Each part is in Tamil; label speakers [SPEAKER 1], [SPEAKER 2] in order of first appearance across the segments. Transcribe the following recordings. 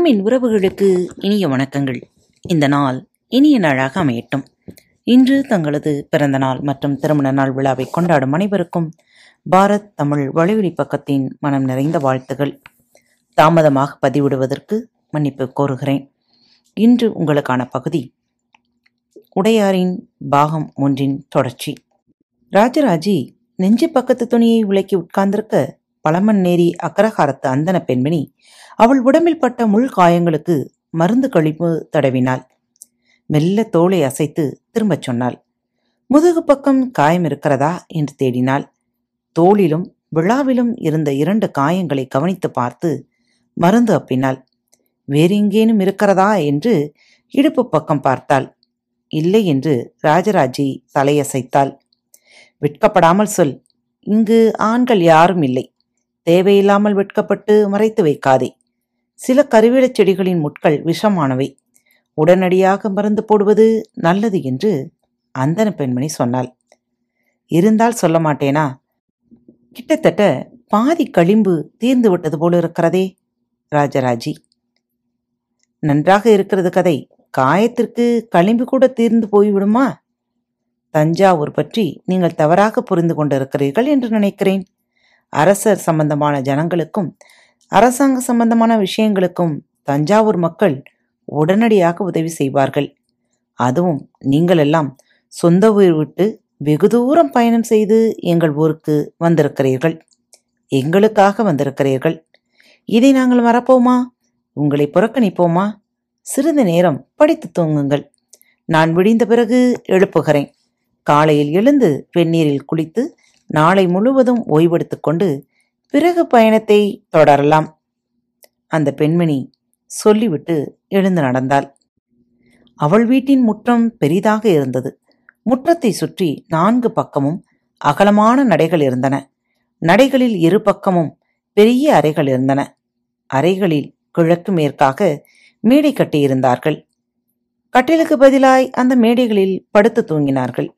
[SPEAKER 1] அன்பின் உறவுகளுக்கு இனிய வணக்கங்கள். இந்த நாள் இனிய நாளாக அமையட்டும். இன்று தங்களது பிறந்த நாள் மற்றும் திருமண நாள் விழாவை கொண்டாடும் அனைவருக்கும் பாரத் தமிழ் வலையொலி பக்கத்தின் மனம் நிறைந்த வாழ்த்துகள். தாமதமாக பதிவிடுவதற்கு மன்னிப்பு கோருகிறேன். இன்று உங்களுக்கான பகுதி உடையாரின் பாகம் ஒன்றின் தொடர்ச்சி. ராஜராஜி நெஞ்சு பக்கத்து துணியை உலக்கி உட்கார்ந்திருக்க பழமன் நேரி அக்கரகாரத்து அந்தன பெண்மணி அவள் உடம்பில் பட்ட முள் காயங்களுக்கு மருந்து கழிப்பு தடவினாள். மெல்ல தோளை அசைத்து திரும்பச் சொன்னாள். முதுகு பக்கம் காயம் இருக்கிறதா என்று தேடினாள். தோளிலும் விழாவிலும் இருந்த இரண்டு காயங்களை கவனித்து பார்த்து மருந்து அப்பினாள். வேறெங்கேனும் இருக்கிறதா என்று இடுப்பு பக்கம் பார்த்தாள். இல்லை என்று ராஜராஜி தலையசைத்தாள். வெட்கப்படாமல் சொல். இங்கு ஆண்கள் யாரும் இல்லை. தேவையில்லாமல் வெட்கப்பட்டு மறைத்து வைக்காதே. சில கருவேலச் செடிகளின் முட்கள் விஷமானவை. உடனடியாக மருந்து போடுவது நல்லது என்று அந்தன பெண்மணி சொன்னாள். இருந்தால் சொல்ல மாட்டேனா? கிட்டத்தட்ட பாதி களிம்பு தீர்ந்து விட்டது போல இருக்கிறதே ராஜராஜி. நன்றாக இருக்கிறது கதை. காயத்திற்கு களிம்பு கூட தீர்ந்து போய்விடுமா தஞ்சாவூர் பற்றி நீங்கள் தவறாக புரிந்து கொண்டிருக்கிறீர்கள் என்று நினைக்கிறேன். அரசர் சம்பந்தமான ஜனங்களுக்கும் அரசாங்க சம்பந்தமான விஷயங்களுக்கும் தஞ்சாவூர் மக்கள் உடனடியாக உதவி செய்வார்கள். அதுவும் நீங்கள் எல்லாம் சொந்த ஊர் விட்டு வெகு தூரம் பயணம் செய்து எங்கள் ஊருக்கு வந்திருக்கிறீர்கள். எங்களுக்காக வந்திருக்கிறீர்கள். இதை நாங்கள் மறப்போமா? உங்களை புறக்கணிப்போமா? சிறிது நேரம் படித்து தூங்குங்கள். நான் விடிந்த பிறகு எழுப்புகிறேன். காலையில் எழுந்து வெந்நீரில் குளித்து நாளை முழுவதும் ஓய்வெடுத்துக்கொண்டு பிறகு பயணத்தை தொடரலாம். அந்த பெண்மணி சொல்லிவிட்டு எழுந்து நடந்தாள். அவள் வீட்டின் முற்றம் பெரிதாக இருந்தது. முற்றத்தை சுற்றி நான்கு பக்கமும் அகலமான நடைகள் இருந்தன. நடைகளில் இரு பக்கமும் பெரிய அறைகள் இருந்தன. அறைகளில் கிழக்கு மேற்காக மேடை கட்டியிருந்தார்கள். கட்டிலுக்கு பதிலாய் அந்த மேடைகளில் படுத்து தூங்கினார்கள்.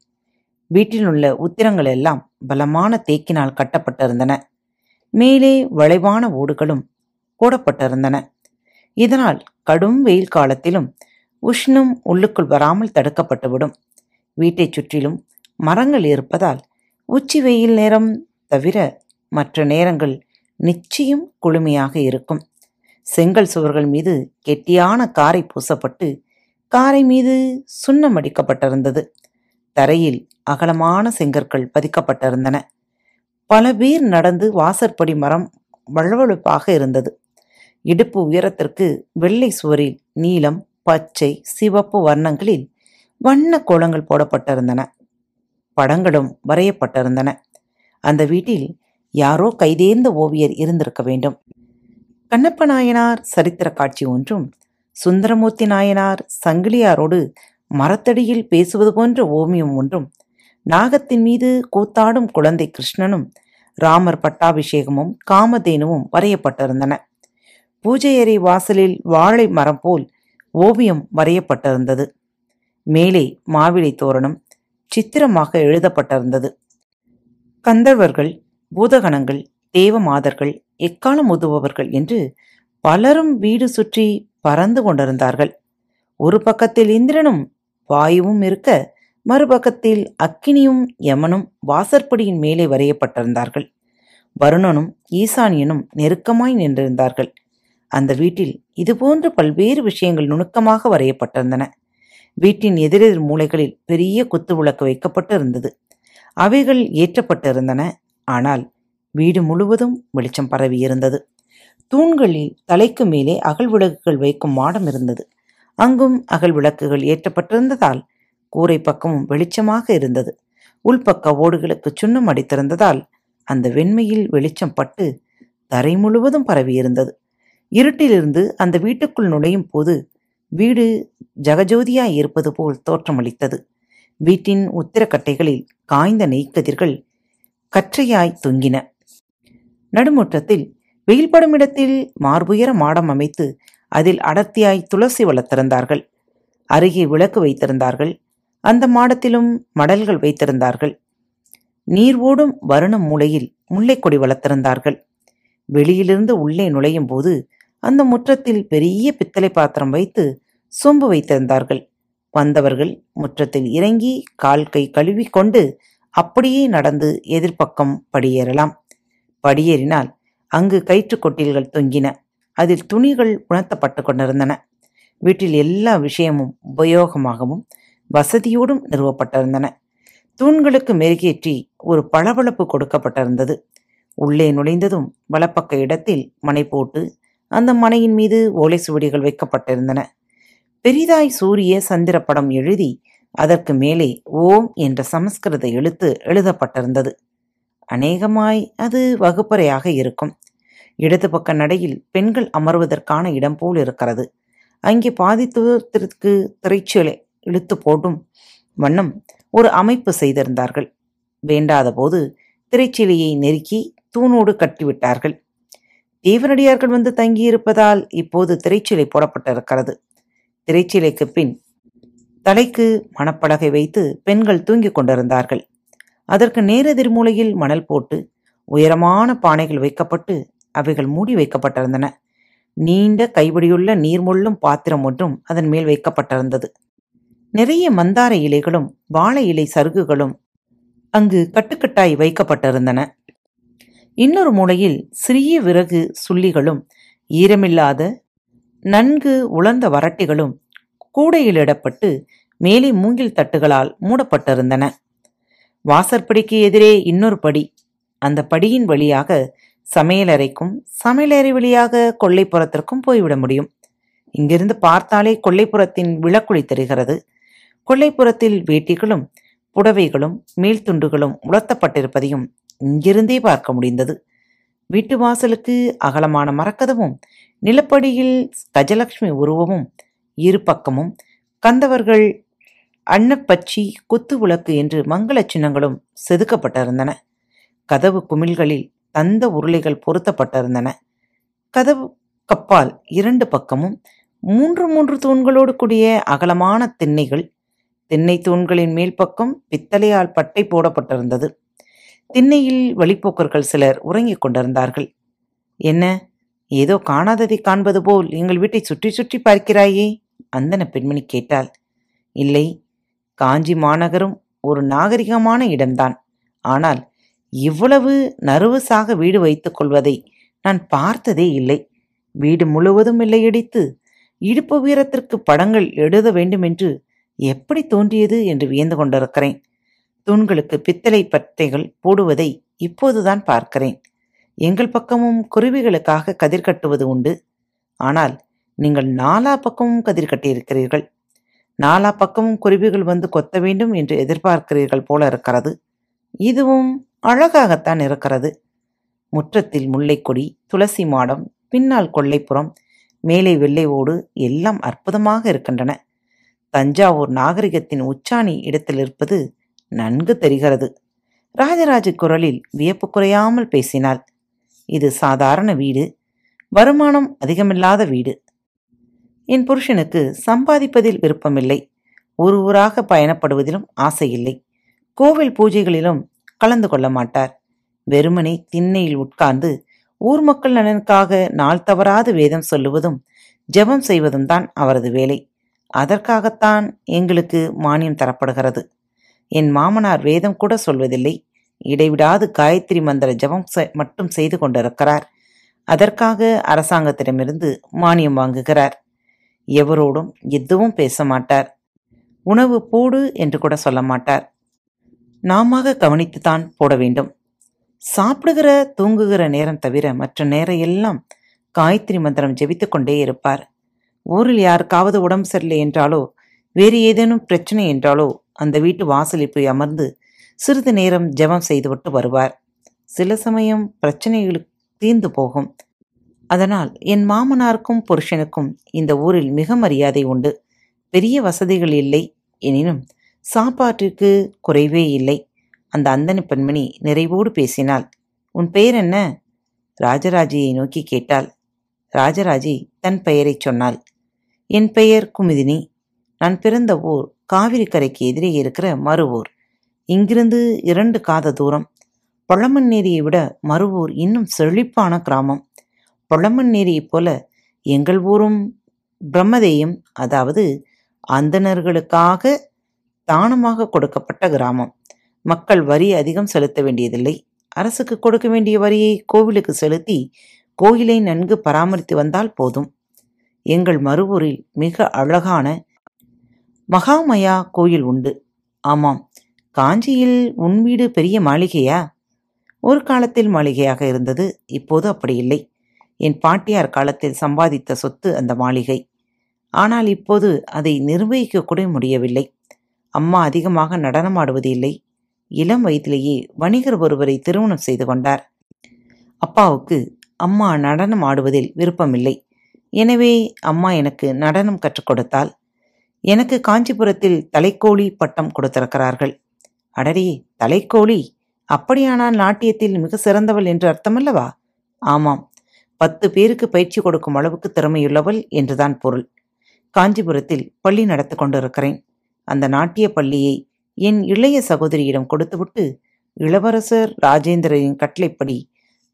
[SPEAKER 1] வீட்டில் உள்ள உத்திரங்கள் எல்லாம் பலமான தேக்கினால் கட்டப்பட்டிருந்தன. மேலே வளைவான ஓடுகளும் போடப்பட்டிருந்தன. இதனால் கடும் வெயில் காலத்திலும் உஷ்ணம் உள்ளுக்குள் வராமல் தடுக்கப்பட்டுவிடும். வீட்டைச் சுற்றிலும் மரங்கள் இருப்பதால் உச்சி வெயில் நேரம் தவிர மற்ற நேரங்கள் நிச்சயம் குளுமையாக இருக்கும். செங்கல் சுவர்கள் மீது கெட்டியான காரை பூசப்பட்டு காரை மீது சுண்ணம் அடிக்கப்பட்டிருந்தது. தரையில் அகலமான செங்கற்கள் பதிக்கப்பட்டிருந்தன. பல பேர் நடந்து வாசற்படி மரம் வளவழுப்பாக இருந்தது. இடுப்பு உயரத்திற்கு வெள்ளை சுவரில் நீலம் பச்சை சிவப்பு வர்ணங்களில் வண்ண கோலங்கள் போடப்பட்டிருந்தன. படங்களும் வரையப்பட்டிருந்தன. அந்த வீட்டில் யாரோ கைதேர்ந்த ஓவியர் இருந்திருக்க வேண்டும். கண்ணப்ப நாயனார் சரித்திர காட்சி ஒன்றும் சுந்தரமூர்த்தி நாயனார் சங்கிலியாரோடு மரத்தடியில் பேசுவது போன்ற ஓவியம் ஒன்றும் நாகத்தின் மீது கூத்தாடும் குழந்தை கிருஷ்ணனும் ராமர் பட்டாபிஷேகமும் காமதேனுவும் வரையப்பட்டிருந்தன. பூஜை அறை வாசலில் வாழை மரம் போல் ஓவியம் வரையப்பட்டிருந்தது. மேலே மாவிளை தோரணம் சித்திரமாக எழுதப்பட்டிருந்தது. கந்தர்வர்கள் பூதகணங்கள் தேவமாதர்கள் எக்காலம் உதுபவர்கள் என்று பலரும் வீடு சுற்றி பறந்து கொண்டிருந்தார்கள். ஒரு பக்கத்தில் இந்திரனும் வாயுவும் இருக்க மறுபக்கத்தில் அக்கினியும் யமனும் வாசற்படியின் மேலே வரையப்பட்டிருந்தார்கள். வருணனும் ஈசானியனும் நெருக்கமாய் நின்றிருந்தார்கள். அந்த வீட்டில் இதுபோன்ற பல்வேறு விஷயங்கள் நுணுக்கமாக வரையப்பட்டிருந்தன. வீட்டின் எதிரெதிர் மூலைகளில் பெரிய குத்து விளக்கு வைக்கப்பட்டு இருந்தது அவைகள் ஏற்றப்பட்டிருந்தன. ஆனால் வீடு முழுவதும் வெளிச்சம் பரவி இருந்தது. தூண்களில் தலைக்கு மேலே அகல் விளக்குகள் வைக்கும் மாடம் இருந்தது. அங்கும் அகல் விளக்குகள் ஏற்றப்பட்டிருந்ததால் கூரை பக்கமும் வெளிச்சமாக இருந்தது. உள்பக்க ஓடுகளுக்கு சுண்ணம் அடித்திருந்ததால் அந்த வெண்மையில் வெளிச்சம் பட்டு தரை முழுவதும் பரவியிருந்தது இருட்டிலிருந்து அந்த வீட்டுக்குள் நுழையும் போது வீடு ஜகஜோதியாய் இருப்பது போல் தோற்றமளித்தது. வீட்டின் உத்திரக்கட்டைகளில் காய்ந்த நெய்க்கதிர்கள் கற்றையாய் தொங்கின. நடுமுற்றத்தில் வெயில் படும் இடத்தில் மார்புயர மாடம் அமைத்து அதில் அடர்த்தியாய் துளசி வளர்த்திருந்தார்கள். அருகே விளக்கு வைத்திருந்தார்கள். அந்த மாடத்திலும் மடல்கள் வைத்திருந்தார்கள். நீர் ஓடும் வருணம் மூலையில் முல்லைக்கொடி வளர்த்திருந்தார்கள். வெளியிலிருந்து உள்ளே நுழையும் போது அந்த முற்றத்தில் பெரிய பித்தளை பாத்திரம் வைத்து சொம்பு வைத்திருந்தார்கள். வந்தவர்கள் முற்றத்தில் இறங்கி கால் கை கழுவி கொண்டு அப்படியே நடந்து எதிர்ப்பக்கம் படியேறலாம். படியேறினால் அங்கு கயிற்றுக் கொட்டில்கள் தொங்கின. அதில் துணிகள் உணர்த்தப்பட்டு கொண்டிருந்தன. வீட்டில் எல்லா விஷயமும் உபயோகமாகவும் வசதியோடும் நிறுவப்பட்டிருந்தன. தூண்களுக்கு மெருகேற்றி ஒரு பளபளப்பு கொடுக்கப்பட்டிருந்தது. உள்ளே நுழைந்ததும் வலப்பக்க இடத்தில் மனை போட்டு அந்த மனையின் மீது ஓலை சுவடிகள் வைக்கப்பட்டிருந்தன. பெரிதாய் சூரிய சந்திர படம் எழுதி அதற்கு மேலே ஓம் என்ற சமஸ்கிருத எழுத்து எழுதப்பட்டிருந்தது. அநேகமாய் அது வகுப்பறையாக இருக்கும். இடது பக்க நடையில் பெண்கள் அமர்வதற்கான இடம் போல் இருக்கிறது. அங்கே பாதித்துவத்திற்கு தூரத்திற்கு திரைச்சீலை இழுத்து போடும் வண்ணம் ஒரு அமைப்பு செய்திருந்தார்கள். வேண்டாத போது திரைச்சீலையை நெருக்கி தூணோடு கட்டிவிட்டார்கள். தேவனடியார்கள் வந்து தங்கியிருப்பதால் இப்போது திரைச்சீலை போடப்பட்டிருக்கிறது. திரைச்சீலைக்கு பின் தலைக்கு மணப்பலகை வைத்து பெண்கள் தூங்கிக் கொண்டிருந்தார்கள். அதற்கு நேரெதிர் மூலையில் மணல் போட்டு உயரமான பானைகள் வைக்கப்பட்டு அவைகள் மூடி வைக்கப்பட்டிருந்தன. நீண்ட கைபிடியுள்ள நீர்மொள்ளும் பாத்திரம் ஒன்றும் அதன் மேல் வைக்கப்பட்டிருந்தது. நிறைய மந்தார இலைகளும் வாழை இலை சருகுகளும் அங்கு கட்டுக்கட்டாய் வைக்கப்பட்டிருந்தன. இன்னொரு மூலையில் சிறிய விறகு சுள்ளிகளும் ஈரமில்லாத நன்கு உலர்ந்த வரட்டிகளும் கூடையிலிடப்பட்டு மேலே மூங்கில் தட்டுகளால் மூடப்பட்டிருந்தன. வாசற்படிக்கு எதிரே இன்னொரு படி. அந்த படியின் வழியாக சமையலறைக்கும் சமையலறை வழியாக கொல்லைப்புறத்திற்கும் போய்விட முடியும். இங்கிருந்து பார்த்தாலே கொல்லைப்புறத்தின் விளக்குழி தெரிகிறது. கொல்லைப்புறத்தில் வேட்டிகளும் புடவைகளும் மேல்துண்டுகளும் உலர்த்தப்பட்டிருப்பதையும் இங்கிருந்தே பார்க்க முடிந்தது. வீட்டு வாசலுக்கு அகலமான மரக்கதவும் நிலப்படியில் கஜலட்சுமி உருவமும் இரு பக்கமும் கந்தவர்கள் அன்னப்பச்சி குத்து விளக்கு என்று மங்கள சின்னங்களும் செதுக்கப்பட்டிருந்தன. கதவு குமிழ்களில் தந்த உருளைகள் பொருத்தப்பட்டிருந்தன. கதவு கப்பால் இரண்டு பக்கமும் மூன்று மூன்று தூண்களோடு கூடிய அகலமான திண்ணைகள் திண்ணை தூண்களின் மேல் பக்கம் பித்தளையால் பட்டை போடப்பட்டிருந்தது. திண்ணையில் வழிப்போக்கர்கள் சிலர் உறங்கிக் கொண்டிருந்தார்கள். என்ன? ஏதோ காணாததை காண்பது போல் எங்கள் வீட்டை சுற்றி சுற்றி பார்க்கிறாயே? அந்தன பெண்மணி கேட்டாள். இல்லை காஞ்சி மாநகரும் ஒரு நாகரிகமான இடம்தான். ஆனால் இவ்வளவு நறுவசாக வீடு வைத்துக் கொள்வதை நான் பார்த்ததே இல்லை. வீடு முழுவதும் இல்லையடித்து இடுப்பு உயரத்திற்கு படங்கள் எழுத வேண்டுமென்று எப்படி தோன்றியது என்று வியந்து கொண்டிருக்கிறேன். தூண்களுக்கு பித்தளை பட்டைகள் போடுவதை இப்போதுதான் பார்க்கிறேன். எங்கள் பக்கமும் குருவிகளுக்காக கதிர் கட்டுவது உண்டு. ஆனால் நீங்கள் நாலா பக்கமும் கதிர் கட்டியிருக்கிறீர்கள். நாலா பக்கமும் குருவிகள் வந்து கொத்த வேண்டும் என்று எதிர்பார்க்கிறீர்கள் போல இருக்கிறது. இதுவும் அழகாகத்தான் இருக்கிறது. முற்றத்தில் முல்லைக்கொடி துளசி மாடம் பின்னால் கொள்ளைப்புறம் மேலே வெள்ளை ஓடு எல்லாம் அற்புதமாக இருக்கின்றன. தஞ்சாவூர் நாகரிகத்தின் உச்சாணி இடத்தில் இருப்பது நன்கு தெரிகிறது. ராஜராஜ குரலில் வியப்பு குறையாமல் பேசினாள். இது சாதாரண வீடு. வருமானம் அதிகமில்லாத வீடு. என் புருஷனுக்கு சம்பாதிப்பதில் விருப்பமில்லை. ஒரு ஊராக பயணப்படுவதிலும் ஆசையில்லை. கோவில் பூஜைகளிலும் கலந்து கொள்ள மாட்டார். வெறுமனே திண்ணையில் உட்கார்ந்து ஊர் மக்கள் நலனுக்காக நாள் தவறாது வேதம் சொல்லுவதும் ஜெபம் செய்வதும் தான் அவரது வேலை. அதற்காகத்தான் எங்களுக்கு மானியம் தரப்படுகிறது. என் மாமனார் வேதம் கூட சொல்வதில்லை. இடைவிடாது காயத்ரி மந்திர ஜபம் மட்டும் செய்து கொண்டிருக்கிறார். அதற்காக அரசாங்கத்திடமிருந்து மானியம் வாங்குகிறார். எவரோடும் எதுவும் பேச மாட்டார். உணவு போடு என்று கூட சொல்ல மாட்டார். நாம கவனித்துத்தான் போட வேண்டும். சாப்பிடுகிற தூங்குகிற நேரம் தவிர மற்ற நேரம் எல்லாம் காயத்ரி மந்திரம் ஜெபித்துக்கொண்டே இருப்பார். ஊரில் யாருக்காவது உடம்பு சரியில்லை என்றாலோ வேறு ஏதேனும் பிரச்சனை என்றாலோ அந்த வீட்டு வாசலில் போய் அமர்ந்து சிறிது நேரம் ஜெபம் செய்துவிட்டு வருவார். சில சமயம் பிரச்சனைகளுக்கு தீர்ந்து போகும். அதனால் என் மாமனாருக்கும் புருஷனுக்கும் இந்த ஊரில் மிக மரியாதை உண்டு. பெரிய வசதிகள் இல்லை. எனினும் சாப்பாட்டிற்கு குறைவே இல்லை. அந்த அந்தனி பெண்மணி நிறைவோடு பேசினாள். உன் பெயர் என்ன? ராஜராஜியை நோக்கி கேட்டாள். ராஜராஜி தன் பெயரைச் சொன்னாள். என் பெயர் குமுதினி. நான் பிறந்த ஊர் காவிரி கரைக்கு எதிரே இருக்கிற மறுவூர் இங்கிருந்து இரண்டு காத தூரம். பொள்ளமண்ணேரியை விட மறுவூர் இன்னும் செழிப்பான கிராமம். பொள்ளமண்ணேரியைப் போல எங்கள் ஊரும் பிரம்மதேயம் அதாவது அந்தணர்களுக்காக தானமாக கொடுக்கப்பட்ட கிராமம். மக்கள் வரி அதிகம் செலுத்த வேண்டியதில்லை. அரசுக்கு கொடுக்க வேண்டிய வரியை கோவிலுக்கு செலுத்தி கோயிலை நன்கு பராமரித்து வந்தால் போதும். எங்கள் மறுவூரில் மிக அழகான மகாமயா கோயில் உண்டு. ஆமாம் காஞ்சியில் உன் வீடு பெரிய மாளிகையா? ஒரு காலத்தில் மாளிகையாக இருந்தது இப்போது அப்படி இல்லை. என் பாட்டியார் காலத்தில் சம்பாதித்த சொத்து அந்த மாளிகை. ஆனால் இப்போது அதை நிர்வகிக்க கூட முடியவில்லை. அம்மா அதிகமாக நடனமாடுவது இல்லை இளம் வயதிலேயே வணிகர் ஒருவரை திருமணம் செய்து கொண்டார். அப்பாவுக்கு அம்மா நடனம் ஆடுவதில் விருப்பமில்லை. எனவே அம்மா எனக்கு நடனம் கற்றுக் கொடுத்தால் எனக்கு காஞ்சிபுரத்தில் தலைக்கோழி பட்டம் கொடுத்திருக்கிறார்கள். அடரே தலைக்கோழி? அப்படியானால் நாட்டியத்தில் மிக சிறந்தவள் என்று அர்த்தமல்லவா? ஆமாம் பத்து பேருக்கு பயிற்சி கொடுக்கும் அளவுக்கு திறமையுள்ளவள் என்றுதான் பொருள். காஞ்சிபுரத்தில் பள்ளி நடத்தி கொண்டிருக்கிறேன். அந்த நாட்டிய பள்ளியை என் இளைய சகோதரியிடம் கொடுத்துவிட்டு இளவரசர் ராஜேந்திரரின் கட்டளைப்படி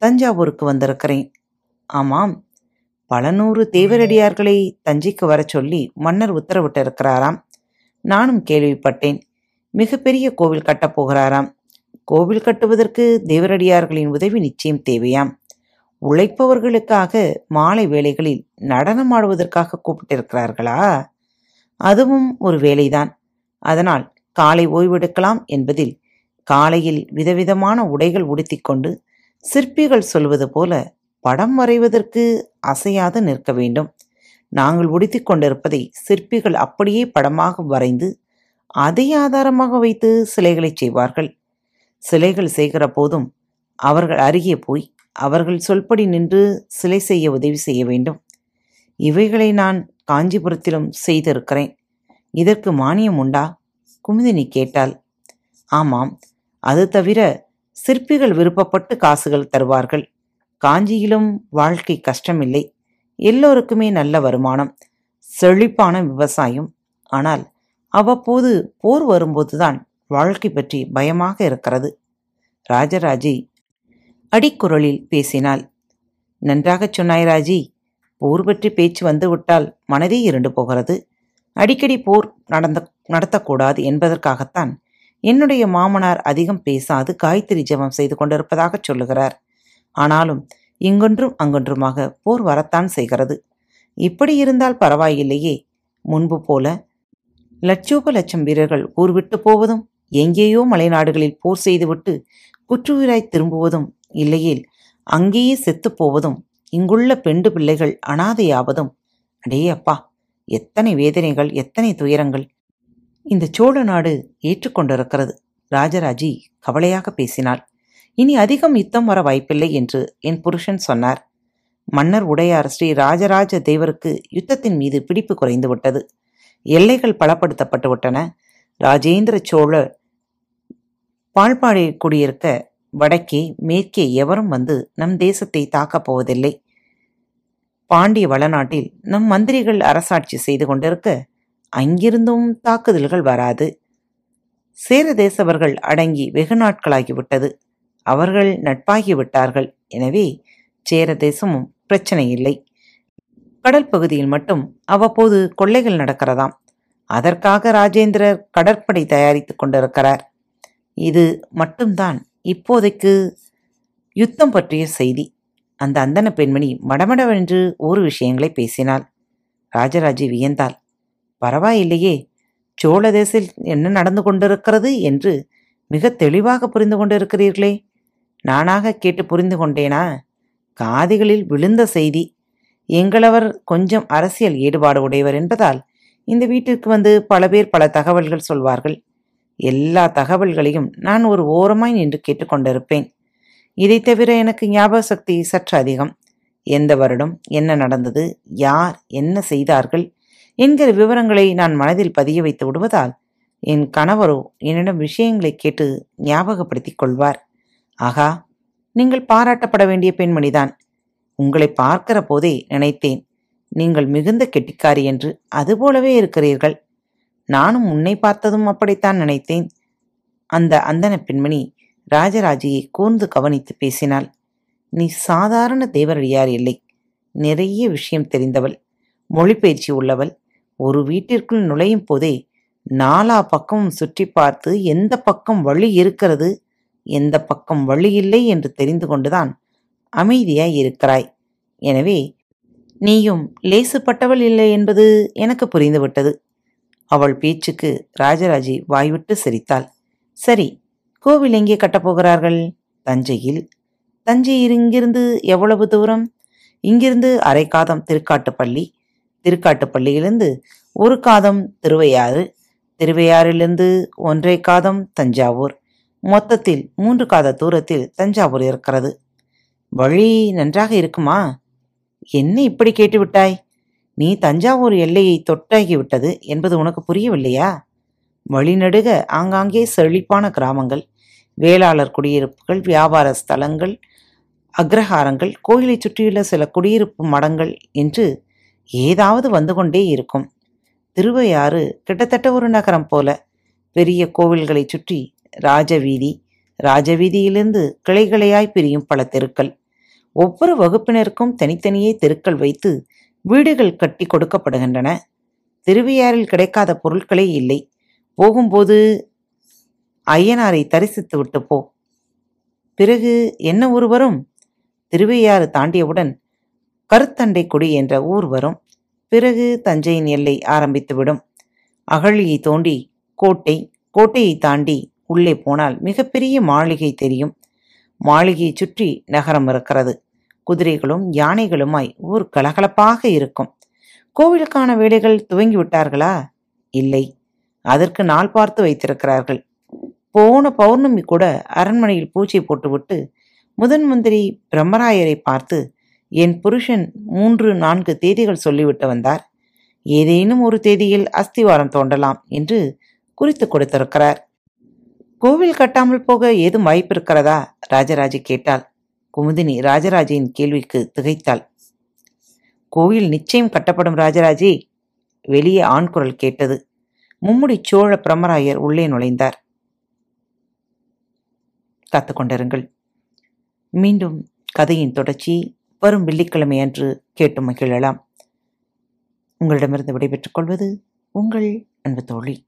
[SPEAKER 1] தஞ்சாவூருக்கு வந்திருக்கிறேன். ஆமாம் பல நூறு தேவரடியார்களை தஞ்சைக்கு வரச் சொல்லி மன்னர் உத்தரவிட்டிருக்கிறாராம். நானும் கேள்விப்பட்டேன். மிகப்பெரிய கோவில் கட்டப் போகிறாராம். கோவில் கட்டுவதற்கு தேவரடியார்களின் உதவி நிச்சயம் தேவையாம். உழைப்பவர்களுக்காக மாலை வேளைகளில் நடனம் ஆடுவதற்காக கூப்பிட்டிருக்கிறார்களா? அதுவும் ஒரு வேலைதான். அதனால் காலை ஓய்வெடுக்கலாம் என்பதில் காலையில் விதவிதமான உடைகள் உடுத்திக்கொண்டு சிற்பிகள் சொல்வது போல படம் வரைவதற்கு அசையாது நிற்க வேண்டும். நாங்கள் உடுத்திக் கொண்டிருப்பதை சிற்பிகள் அப்படியே படமாக வரைந்து அதை ஆதாரமாக வைத்து சிலைகளை செய்வார்கள். சிலைகள் செய்கிற போதும் அவர்கள் அருகே போய் அவர்கள் சொல்படி நின்று சிலை செய்ய உதவி செய்ய வேண்டும். இவைகளை நான் காஞ்சிபுரத்திலும் செய்திருக்கிறேன். இதற்கு மானியம் உண்டா? குமுதினி கேட்டாள். ஆமாம் அது தவிர சிற்பிகள் விருப்பப்பட்டு காசுகள் தருவார்கள். காஞ்சியிலும் வாழ்க்கை கஷ்டமில்லை. எல்லோருக்குமே நல்ல வருமானம் செழிப்பான விவசாயம். ஆனால் அவ்வப்போது போர் வரும்போதுதான் வாழ்க்கை பற்றி பயமாக இருக்கிறது. ராஜராஜி அடிக்குரலில் பேசினாள். நன்றாகச் சொன்னாய் ராஜி போர் பற்றி பேச்சு வந்துவிட்டால் மனதே இருண்டு போகிறது. அடிக்கடி போர் நடந்த நடத்தக்கூடாது என்பதற்காகத்தான் என்னுடைய மாமனார் அதிகம் பேசாது காயத்ரி ஜெபம் செய்து கொண்டிருப்பதாகச் சொல்லுகிறார். ஆனாலும் இங்கொன்றும் அங்கொன்றுமாக போர் வரத்தான் செய்கிறது. இப்படி இருந்தால் பரவாயில்லையே. முன்பு போல லட்சோப லட்சம் வீரர்கள் ஊர் விட்டு போவதும் எங்கேயோ மலைநாடுகளில் போர் செய்துவிட்டு குற்றுயிராய் திரும்புவதும் இல்லையேல் அங்கேயே செத்துப் போவதும் இங்குள்ள பெண்டு பிள்ளைகள் அனாதையாவதும். அடே அப்பா எத்தனை வேதனைகள் எத்தனை துயரங்கள். இந்த சோழ நாடு ஏற்றுக்கொண்டிருக்கிறது. ராஜராஜி கவலையாக பேசினாள். இனி அதிகம் யுத்தம் வர வாய்ப்பில்லை என்று என் புருஷன் சொன்னார். மன்னர் உடையார் ஸ்ரீ ராஜராஜ தேவருக்கு யுத்தத்தின் மீது பிடிப்பு குறைந்து விட்டது. எல்லைகள் பலப்படுத்தப்பட்டு விட்டன. ராஜேந்திர சோழர் பால்பாடி குடியிருக்க வடக்கே மேற்கே எவரும் வந்து நம் தேசத்தை தாக்கப் போவதில்லை. பாண்டிய வளநாட்டில் நம் மந்திரிகள் அரசாட்சி செய்து கொண்டிருக்க அங்கிருந்தும் தாக்குதல்கள் வராது. சேர தேசவர்கள் அடங்கி வெகு நாட்களாகிவிட்டது. அவர்கள் நட்பாகி விட்டார்கள் எனவே சேர தேசமும் பிரச்சனை இல்லை. கடல் பகுதியில் மட்டும் அவ்வப்போது கொள்ளைகள் நடக்கிறதாம். அதற்காக ராஜேந்திரர் கடற்படை தயாரித்துக் கொண்டிருக்கிறார். இது மட்டும்தான் இப்போதைக்கு யுத்தம் பற்றிய செய்தி. அந்த அந்தன பெண்மணி மடமடவென்று ஒரு விஷயங்களை பேசினாள். ராஜராஜி வியந்தாள். பரவாயில்லையே சோழ தேசில் என்ன நடந்து கொண்டிருக்கிறது என்று மிக தெளிவாக புரிந்து கொண்டிருக்கிறீர்களே. நானாக கேட்டு புரிந்து கொண்டேனா? காதிகளில் விழுந்த செய்தி. எங்களவர் கொஞ்சம் அரசியல் ஈடுபாடு உடையவர் என்பதால் இந்த வீட்டிற்கு வந்து பல பேர் பல தகவல்கள் சொல்வார்கள். எல்லா தகவல்களையும் நான் ஒரு ஓரமாய் நின்று கேட்டுக்கொண்டிருப்பேன் இதை தவிர எனக்கு ஞாபக சக்தி சற்று அதிகம். எந்த வருடம் என்ன நடந்தது? யார் என்ன செய்தார்கள்? என்கிற விவரங்களை நான் மனதில் பதிய வைத்து விடுவதால் என் கணவரோ என்னிடம் விஷயங்களை கேட்டு ஞாபகப்படுத்திக் கொள்வார். ஆகா நீங்கள் பாராட்டப்பட வேண்டிய பெண்மணிதான். உங்களை பார்க்கிற போதே நினைத்தேன் நீங்கள் மிகுந்த கெட்டிக்காரி என்று அதுபோலவே இருக்கிறீர்கள். நானும் உன்னை பார்த்ததும் அப்படித்தான் நினைத்தேன். அந்த அந்தன பெண்மணி ராஜராஜியை கூர்ந்து கவனித்து பேசினாள். நீ சாதாரண தேவரடியார் இல்லை. நிறைய விஷயம் தெரிந்தவள். மொழிபெயர்ச்சி உள்ளவள். ஒரு வீட்டிற்குள் நுழையும் போதே நாலா பக்கமும் சுற்றி பார்த்து எந்த பக்கம் வழி இருக்கிறது எந்த பக்கம் வழி இல்லை என்று தெரிந்து கொண்டுதான் அமைதியாய் இருக்கிறாய். எனவே நீயும் லேசுப்பட்டவள் இல்லை என்பது எனக்கு புரிந்துவிட்டது. அவள் பேச்சுக்கு ராஜராஜி வாய்விட்டு சிரித்தாள். சரி கோவில் எங்கே கட்டப்போகிறார்கள் தஞ்சையில். தஞ்சையில் இங்கிருந்து எவ்வளவு தூரம்? இங்கிருந்து அரை காதம் திருக்காட்டுப்பள்ளி. திருக்காட்டுப்பள்ளியிலிருந்து ஒரு காதம் திருவையாறு. திருவையாறிலிருந்து ஒன்றை காதம் தஞ்சாவூர். மொத்தத்தில் மூன்று காத தூரத்தில் தஞ்சாவூர் இருக்கிறது. வழி நன்றாக இருக்குமா? என்ன இப்படி கேட்டுவிட்டாய்? நீ தஞ்சாவூர் எல்லையை தொட்டாகிவிட்டது என்பது உனக்கு புரியவில்லையா? வழிநடுக ஆங்காங்கே செழிப்பான கிராமங்கள் வேளாளர் குடியிருப்புகள் வியாபார ஸ்தலங்கள் அக்ரஹாரங்கள் கோயிலை சுற்றியுள்ள சில குடியிருப்பு மடங்கள் என்று ஏதாவது வந்து கொண்டே இருக்கும். திருவையாறு கிட்டத்தட்ட ஒரு நகரம் போல பெரிய கோவில்களை சுற்றி ராஜவீதி ராஜவீதியிலிருந்து கிளைகளையாய் பிரியும் பல தெருக்கள். ஒவ்வொரு வகுப்பினருக்கும் தனித்தனியே தெருக்கள் வைத்து வீடுகள் கட்டி கொடுக்கப்படுகின்றன. திருவியாரில் கிடைக்காத பொருட்களே இல்லை. போகும்போது ஐயனாரை தரிசித்து விட்டு போ. பிறகு என்ன ஊர் வரும் திருவையாறு தாண்டியவுடன் கருத்தண்டை குடி என்ற ஊர் வரும். பிறகு தஞ்சையின் எல்லை ஆரம்பித்துவிடும். அகழியை தோண்டி கோட்டை கோட்டையை தாண்டி உள்ளே போனால் மிகப்பெரிய மாளிகை தெரியும். மாளிகையை சுற்றி நகரம் இருக்கிறது. குதிரைகளும் யானைகளுமாய் ஊர் கலகலப்பாக இருக்கும். கோவிலுக்கான வேலைகள் துவங்கி விட்டார்களா இல்லை. அதற்கு நாள் பார்த்து வைத்திருக்கிறார்கள். போன பௌர்ணமி கூட அரண்மனையில் பூஜை போட்டுவிட்டு முதன் மந்திரி பிரம்மராயரை பார்த்து என் புருஷன் மூன்று நான்கு தேதிகள் சொல்லிவிட்டு வந்தார். ஏதேனும் ஒரு தேதியில் அஸ்திவாரம் தோண்டலாம் என்று குறித்து கொடுத்திருக்கிறார். கோவில் கட்டாமல் போக ஏதும் வாய்ப்பு இருக்கிறதா ராஜராஜ கேட்டாள். குமுதினி ராஜராஜையின் கேள்விக்கு திகைத்தாள். கோவில் நிச்சயம் கட்டப்படும் ராஜராஜே வெளியே ஆண் குரல் கேட்டது. மும்முடி சோழ பிரமராயர் உள்ளே நுழைந்தார். காத்துக்கொண்டிருங்கள் மீண்டும் கதையின் தொடர்ச்சி வரும் வெள்ளிக்கிழமை அன்று கேட்டு மகிழலாம். உங்களிடமிருந்து விடைபெற்றுக் கொள்வது உங்கள் அன்பு தோழி.